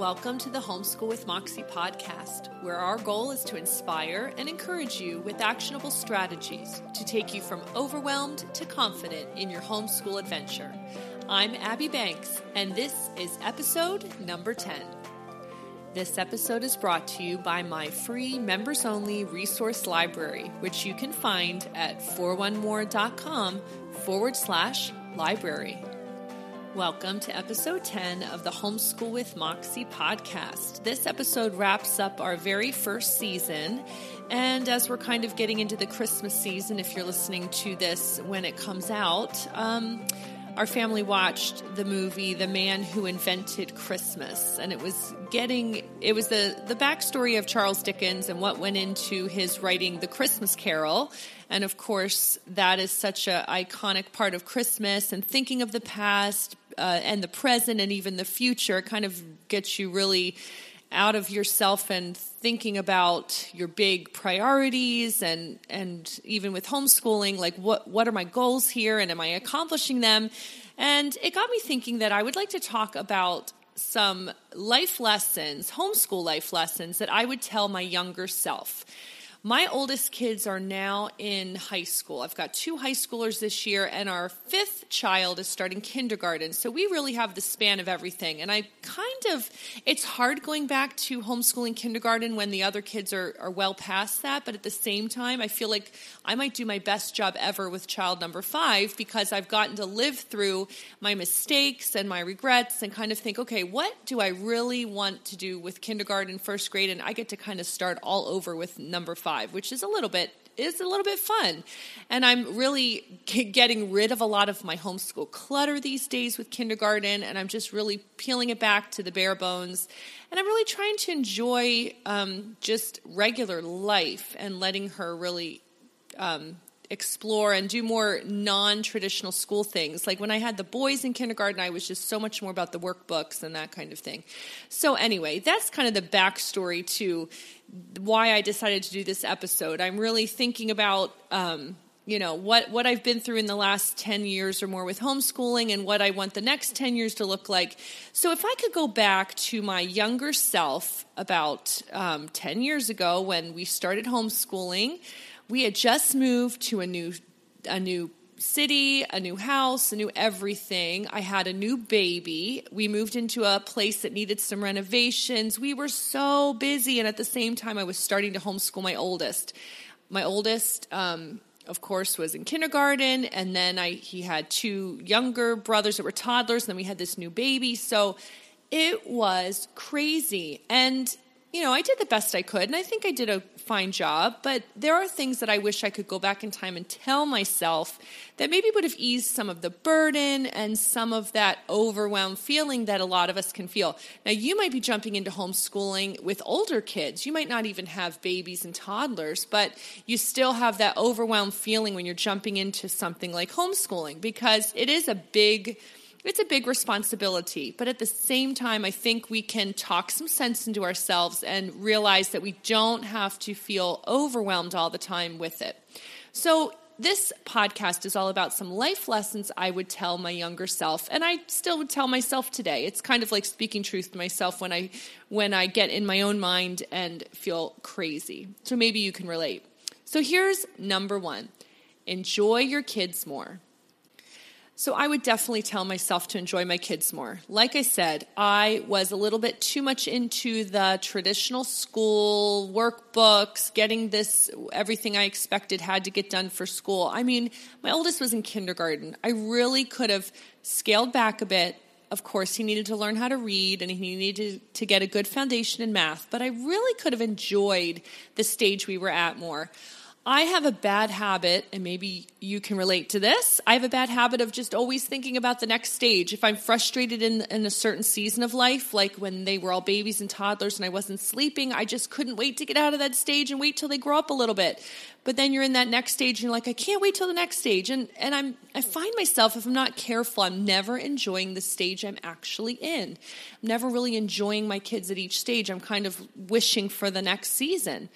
Welcome to the Homeschool with Moxie podcast, where our goal is to inspire and encourage you with actionable strategies to take you from overwhelmed to confident in your homeschool adventure. I'm Abby Banks, and this is episode number 10. This episode is brought to you by my free members only resource library, which you can find at 41more.com forward slash library. Welcome to episode 10 of the Homeschool with Moxie podcast. This episode wraps up our very first season. And as we're kind of getting into the Christmas season, if you're listening to this when it comes out, um, our family watched the movie The Man Who Invented Christmas, and it was getting it was the the backstory of Charles Dickens and what went into his writing The Christmas Carol. And of course, that is such an iconic part of Christmas and thinking of the past uh, and the present and even the future kind of gets you really out of yourself and thinking about your big priorities and and even with homeschooling like what what are my goals here and am I accomplishing them? And it got me thinking that I would like to talk about some life lessons homeschool life lessons that I would tell my younger self my oldest kids are now in high school. I've got two high schoolers this year, and our fifth child is starting kindergarten. So we really have the span of everything. And I kind of, it's hard going back to homeschooling kindergarten when the other kids are, are well past that. But at the same time, I feel like I might do my best job ever with child number five because I've gotten to live through my mistakes and my regrets and kind of think, okay, what do I really want to do with kindergarten, first grade? And I get to kind of start all over with number five five, which is a little bit is a little bit fun. And I'm really getting rid of a lot of my homeschool clutter these days with kindergarten, and I'm just really peeling it back to the bare bones. And I'm really trying to enjoy um, just regular life and letting her really um, explore and do more non-traditional school things. Like when I had the boys in kindergarten, I was just so much more about the workbooks and that kind of thing. So anyway, that's kind of the backstory to why I decided to do this episode. I'm really thinking about um, you know what what I've been through in the last 10 years or more with homeschooling and what I want the next 10 years to look like. So if I could go back to my younger self about um, 10 years ago when we started homeschooling, we had just moved to a new a new city, a new house, a new everything. I had a new baby. We moved into a place that needed some renovations. We were so busy, and at the same time, I was starting to homeschool my oldest. My oldest, um, of course, was in kindergarten, and then I he had two younger brothers that were toddlers, and then we had this new baby. So it was crazy, and you know, I did the best I could, and I think I did a fine job, but there are things that I wish I could go back in time and tell myself that maybe would have eased some of the burden and some of that overwhelmed feeling that a lot of us can feel. Now, you might be jumping into homeschooling with older kids. You might not even have babies and toddlers, but you still have that overwhelmed feeling when you're jumping into something like homeschooling because it is a big it's a big responsibility, but at the same time, I think we can talk some sense into ourselves and realize that we don't have to feel overwhelmed all the time with it. So, this podcast is all about some life lessons I would tell my younger self and I still would tell myself today. It's kind of like speaking truth to myself when I when I get in my own mind and feel crazy. So maybe you can relate. So here's number 1. Enjoy your kids more. So I would definitely tell myself to enjoy my kids more. Like I said, I was a little bit too much into the traditional school workbooks, getting this everything I expected had to get done for school. I mean, my oldest was in kindergarten. I really could have scaled back a bit. Of course, he needed to learn how to read and he needed to get a good foundation in math, but I really could have enjoyed the stage we were at more. I have a bad habit, and maybe you can relate to this. I have a bad habit of just always thinking about the next stage. If I'm frustrated in, in a certain season of life, like when they were all babies and toddlers and I wasn't sleeping, I just couldn't wait to get out of that stage and wait till they grow up a little bit. But then you're in that next stage and you're like, I can't wait till the next stage. And, and I'm, I find myself, if I'm not careful, I'm never enjoying the stage I'm actually in. I'm never really enjoying my kids at each stage. I'm kind of wishing for the next season.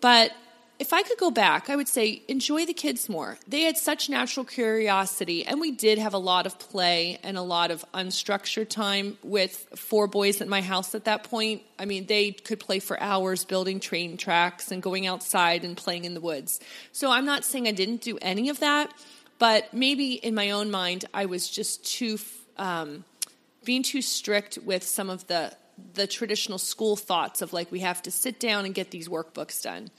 But if I could go back, I would say enjoy the kids more. They had such natural curiosity, and we did have a lot of play and a lot of unstructured time with four boys at my house at that point. I mean, they could play for hours building train tracks and going outside and playing in the woods. So I'm not saying I didn't do any of that, but maybe in my own mind, I was just too. Um, being too strict with some of the the traditional school thoughts of like we have to sit down and get these workbooks done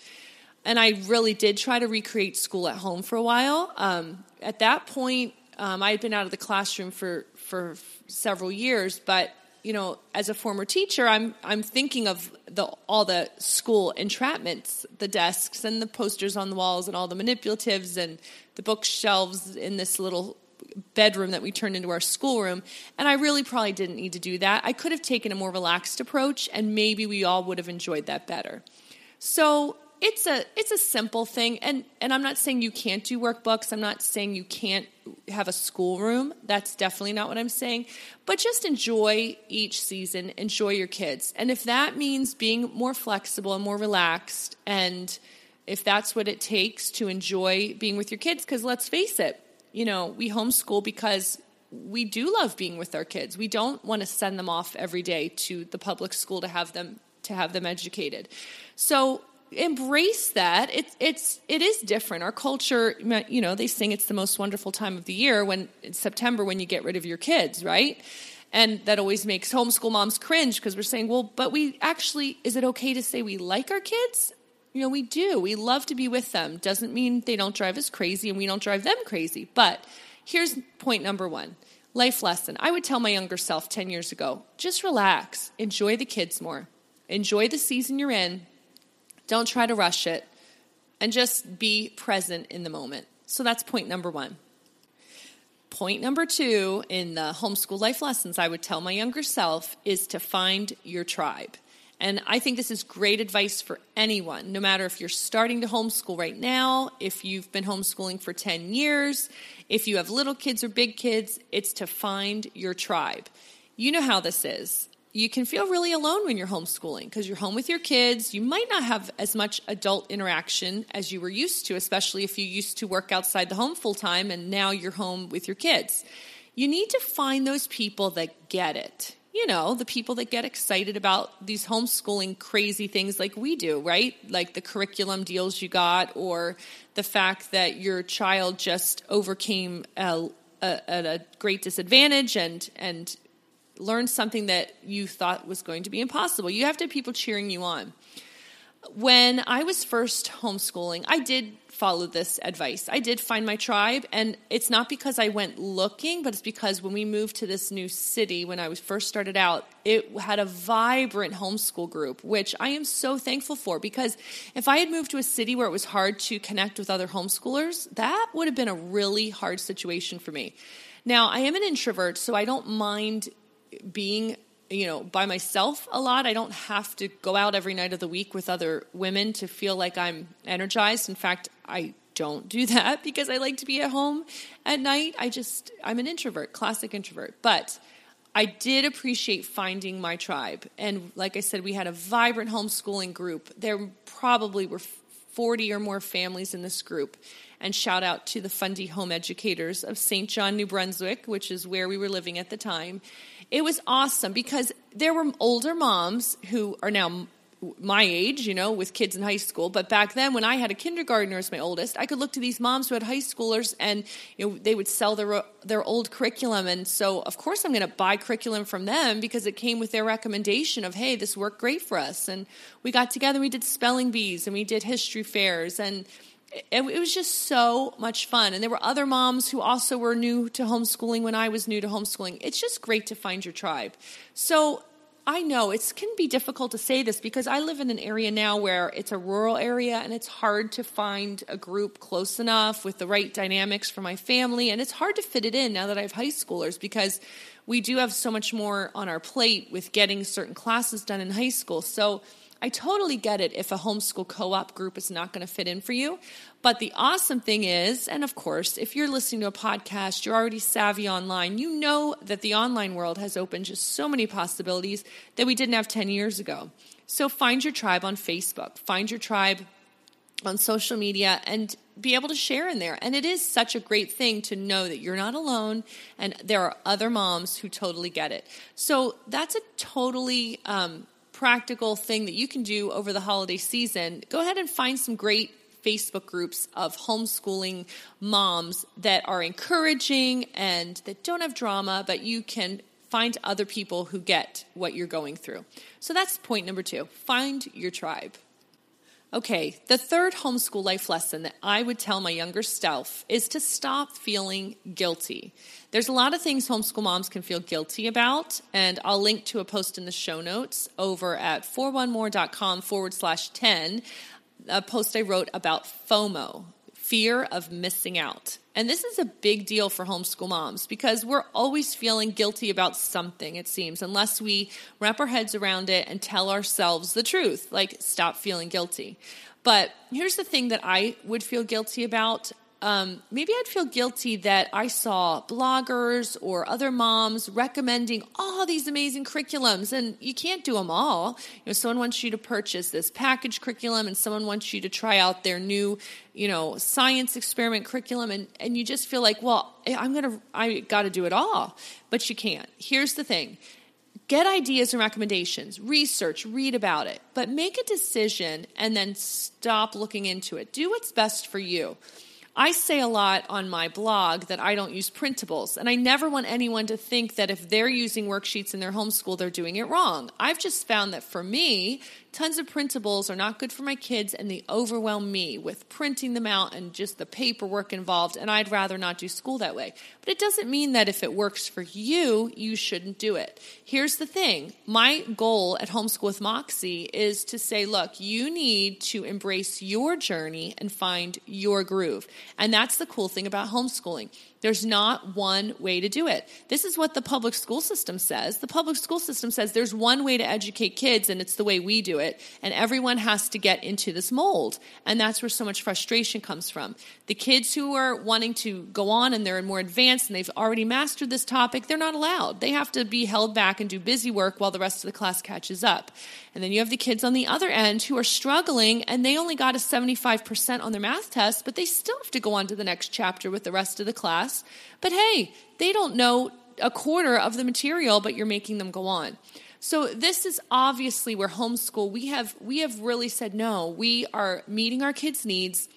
and I really did try to recreate school at home for a while. Um, at that point, um, I had been out of the classroom for for several years, but you know, as a former teacher, I'm I'm thinking of the all the school entrapments, the desks and the posters on the walls, and all the manipulatives and the bookshelves in this little bedroom that we turned into our schoolroom. And I really probably didn't need to do that. I could have taken a more relaxed approach, and maybe we all would have enjoyed that better. So it's a it's a simple thing and and I'm not saying you can't do workbooks. I'm not saying you can't have a schoolroom. That's definitely not what I'm saying. But just enjoy each season, enjoy your kids. And if that means being more flexible and more relaxed and if that's what it takes to enjoy being with your kids cuz let's face it, you know, we homeschool because we do love being with our kids. We don't want to send them off every day to the public school to have them to have them educated. So embrace that It's it's it is different. Our culture you know they sing it's the most wonderful time of the year when it's september when you get rid of your kids right? And that always makes homeschool moms cringe because we're saying well but we actually is it okay to say we like our kids? You know we do. We love to be with them. Doesn't mean they don't drive us crazy and we don't drive them crazy. But here's point number one life lesson. I would tell my younger self 10 years ago just relax. Enjoy the kids more. Enjoy the season you're in don't try to rush it and just be present in the moment. So that's point number one. Point number two in the homeschool life lessons I would tell my younger self is to find your tribe. And I think this is great advice for anyone, no matter if you're starting to homeschool right now, if you've been homeschooling for 10 years, if you have little kids or big kids, it's to find your tribe. You know how this is you can feel really alone when you're homeschooling because you're home with your kids. You might not have as much adult interaction as you were used to, especially if you used to work outside the home full time and now you're home with your kids. You need to find those people that get it. You know, the people that get excited about these homeschooling crazy things like we do, right? Like the curriculum deals you got, or the fact that your child just overcame a, a, a great disadvantage and and learn something that you thought was going to be impossible. You have to have people cheering you on. When I was first homeschooling, I did follow this advice. I did find my tribe, and it's not because I went looking, but it's because when we moved to this new city, when I was first started out, it had a vibrant homeschool group, which I am so thankful for. Because if I had moved to a city where it was hard to connect with other homeschoolers, that would have been a really hard situation for me. Now, I am an introvert, so I don't mind being you know by myself a lot. I don't have to go out every night of the week with other women to feel like i'm energized. In fact i don't do that because i like to be at home at night. I just i'm an introvert classic introvert. But i did appreciate finding my tribe. And like i said we had a vibrant homeschooling group. There probably were 40 or more families in this group. And shout out to the fundy home educators of st john new brunswick which is where we were living at the time it was awesome because there were older moms who are now my age, you know, with kids in high school. But back then, when I had a kindergartner as my oldest, I could look to these moms who had high schoolers, and you know, they would sell their their old curriculum. And so, of course, I'm going to buy curriculum from them because it came with their recommendation of, "Hey, this worked great for us." And we got together, we did spelling bees, and we did history fairs, and it, was just so much fun. And there were other moms who also were new to homeschooling when I was new to homeschooling. It's just great to find your tribe. So I know it can be difficult to say this because I live in an area now where it's a rural area and it's hard to find a group close enough with the right dynamics for my family. And it's hard to fit it in now that I have high schoolers because we do have so much more on our plate with getting certain classes done in high school. So I totally get it if a homeschool co op group is not going to fit in for you. But the awesome thing is, and of course, if you're listening to a podcast, you're already savvy online, you know that the online world has opened just so many possibilities that we didn't have 10 years ago. So find your tribe on Facebook, find your tribe on social media, and be able to share in there. And it is such a great thing to know that you're not alone and there are other moms who totally get it. So that's a totally um, practical thing that you can do over the holiday season. Go ahead and find some great Facebook groups of homeschooling moms that are encouraging and that don't have drama, but you can find other people who get what you're going through. So that's point number two find your tribe. Okay, the third homeschool life lesson that I would tell my younger self is to stop feeling guilty. There's a lot of things homeschool moms can feel guilty about, and I'll link to a post in the show notes over at 41more.com forward slash 10 a post I wrote about FOMO, fear of missing out. And this is a big deal for homeschool moms because we're always feeling guilty about something, it seems, unless we wrap our heads around it and tell ourselves the truth, like stop feeling guilty. But here's the thing that I would feel guilty about um, maybe I'd feel guilty that I saw bloggers or other moms recommending all these amazing curriculums, and you can't do them all. You know, someone wants you to purchase this package curriculum, and someone wants you to try out their new, you know, science experiment curriculum, and and you just feel like, well, I'm gonna, I got to do it all, but you can't. Here's the thing. Get ideas and recommendations, research, read about it, but make a decision and then stop looking into it. Do what's best for you. I say a lot on my blog that I don't use printables, and I never want anyone to think that if they're using worksheets in their homeschool, they're doing it wrong. I've just found that for me, tons of printables are not good for my kids and they overwhelm me with printing them out and just the paperwork involved, and I'd rather not do school that way. But it doesn't mean that if it works for you, you shouldn't do it. Here's the thing my goal at Homeschool with Moxie is to say, look, you need to embrace your journey and find your groove. And that's the cool thing about homeschooling. There's not one way to do it. This is what the public school system says. The public school system says there's one way to educate kids, and it's the way we do it. And everyone has to get into this mold. And that's where so much frustration comes from. The kids who are wanting to go on and they're more advanced and they've already mastered this topic, they're not allowed. They have to be held back and do busy work while the rest of the class catches up. And then you have the kids on the other end who are struggling and they only got a 75% on their math test, but they still have to go on to the next chapter with the rest of the class. But hey, they don't know a quarter of the material, but you're making them go on. So this is obviously where homeschool we have we have really said no. We are meeting our kids' needs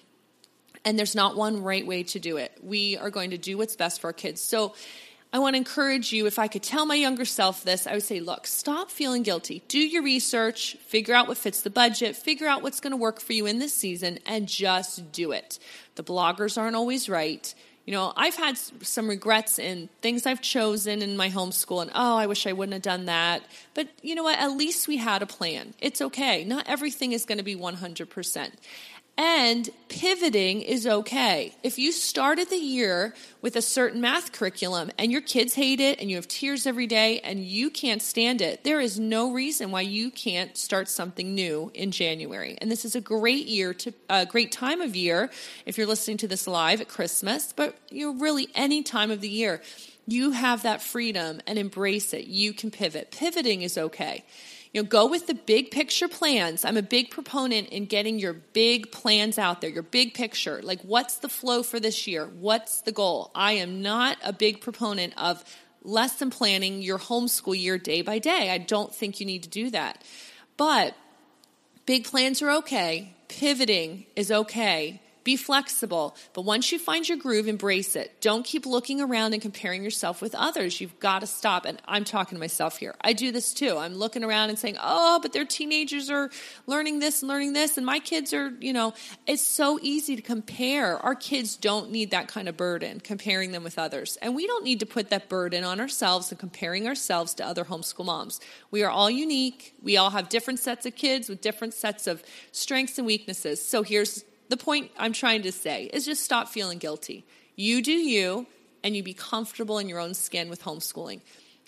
and there's not one right way to do it. We are going to do what's best for our kids. So I want to encourage you if I could tell my younger self this, I would say, look, stop feeling guilty. Do your research, figure out what fits the budget, figure out what's going to work for you in this season, and just do it. The bloggers aren't always right. You know, I've had some regrets in things I've chosen in my homeschool, and oh, I wish I wouldn't have done that. But you know what? At least we had a plan. It's okay. Not everything is going to be 100%. And pivoting is okay. If you started the year with a certain math curriculum and your kids hate it and you have tears every day and you can't stand it, there is no reason why you can't start something new in January. And this is a great year to a great time of year if you're listening to this live at Christmas, but you know really any time of the year. You have that freedom and embrace it. You can pivot. Pivoting is okay. You know, go with the big picture plans. I'm a big proponent in getting your big plans out there, your big picture. Like, what's the flow for this year? What's the goal? I am not a big proponent of lesson planning your homeschool year day by day. I don't think you need to do that. But big plans are okay, pivoting is okay. Be flexible. But once you find your groove, embrace it. Don't keep looking around and comparing yourself with others. You've got to stop. And I'm talking to myself here. I do this too. I'm looking around and saying, oh, but their teenagers are learning this and learning this, and my kids are, you know, it's so easy to compare. Our kids don't need that kind of burden comparing them with others. And we don't need to put that burden on ourselves and comparing ourselves to other homeschool moms. We are all unique. We all have different sets of kids with different sets of strengths and weaknesses. So here's the point I'm trying to say is just stop feeling guilty. You do you and you be comfortable in your own skin with homeschooling.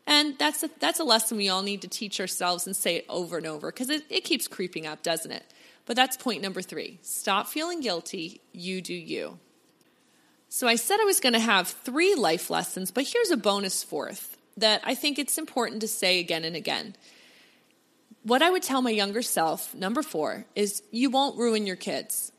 And that's a, that's a lesson we all need to teach ourselves and say it over and over because it, it keeps creeping up, doesn't it? But that's point number three. Stop feeling guilty. You do you. So I said I was going to have three life lessons, but here's a bonus fourth that I think it's important to say again and again. What I would tell my younger self, number four, is you won't ruin your kids.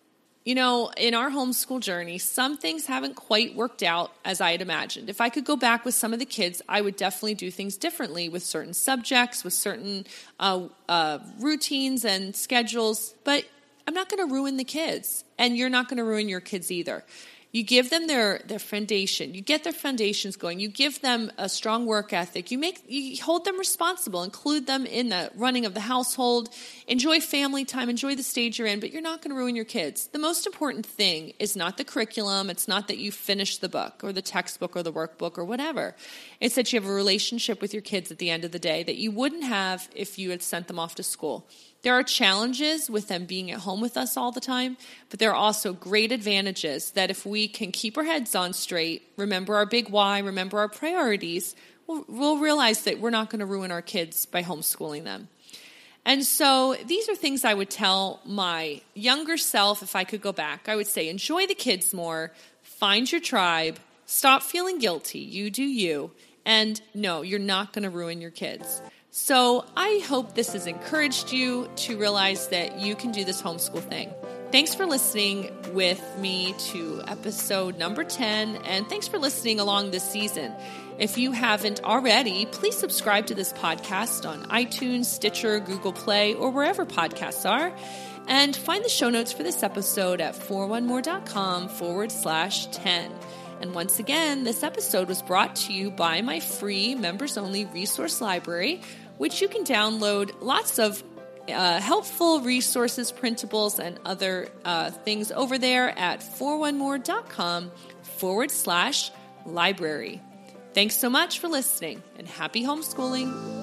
You know, in our homeschool journey, some things haven't quite worked out as I had imagined. If I could go back with some of the kids, I would definitely do things differently with certain subjects, with certain uh, uh, routines and schedules. But I'm not going to ruin the kids, and you're not going to ruin your kids either. You give them their, their foundation. You get their foundations going. You give them a strong work ethic. You make you hold them responsible. Include them in the running of the household. Enjoy family time. Enjoy the stage you're in. But you're not going to ruin your kids. The most important thing is not the curriculum. It's not that you finish the book or the textbook or the workbook or whatever. It's that you have a relationship with your kids at the end of the day that you wouldn't have if you had sent them off to school. There are challenges with them being at home with us all the time, but there are also great advantages that if we can keep our heads on straight, remember our big why, remember our priorities, we'll, we'll realize that we're not going to ruin our kids by homeschooling them. And so these are things I would tell my younger self if I could go back. I would say, enjoy the kids more, find your tribe, stop feeling guilty, you do you, and no, you're not going to ruin your kids. So I hope this has encouraged you to realize that you can do this homeschool thing. Thanks for listening with me to episode number 10, and thanks for listening along this season. If you haven't already, please subscribe to this podcast on iTunes, Stitcher, Google Play, or wherever podcasts are. And find the show notes for this episode at 41more.com forward slash 10. And once again, this episode was brought to you by my free members only resource library, which you can download lots of uh, helpful resources, printables, and other uh, things over there at 41more.com forward slash library. Thanks so much for listening and happy homeschooling.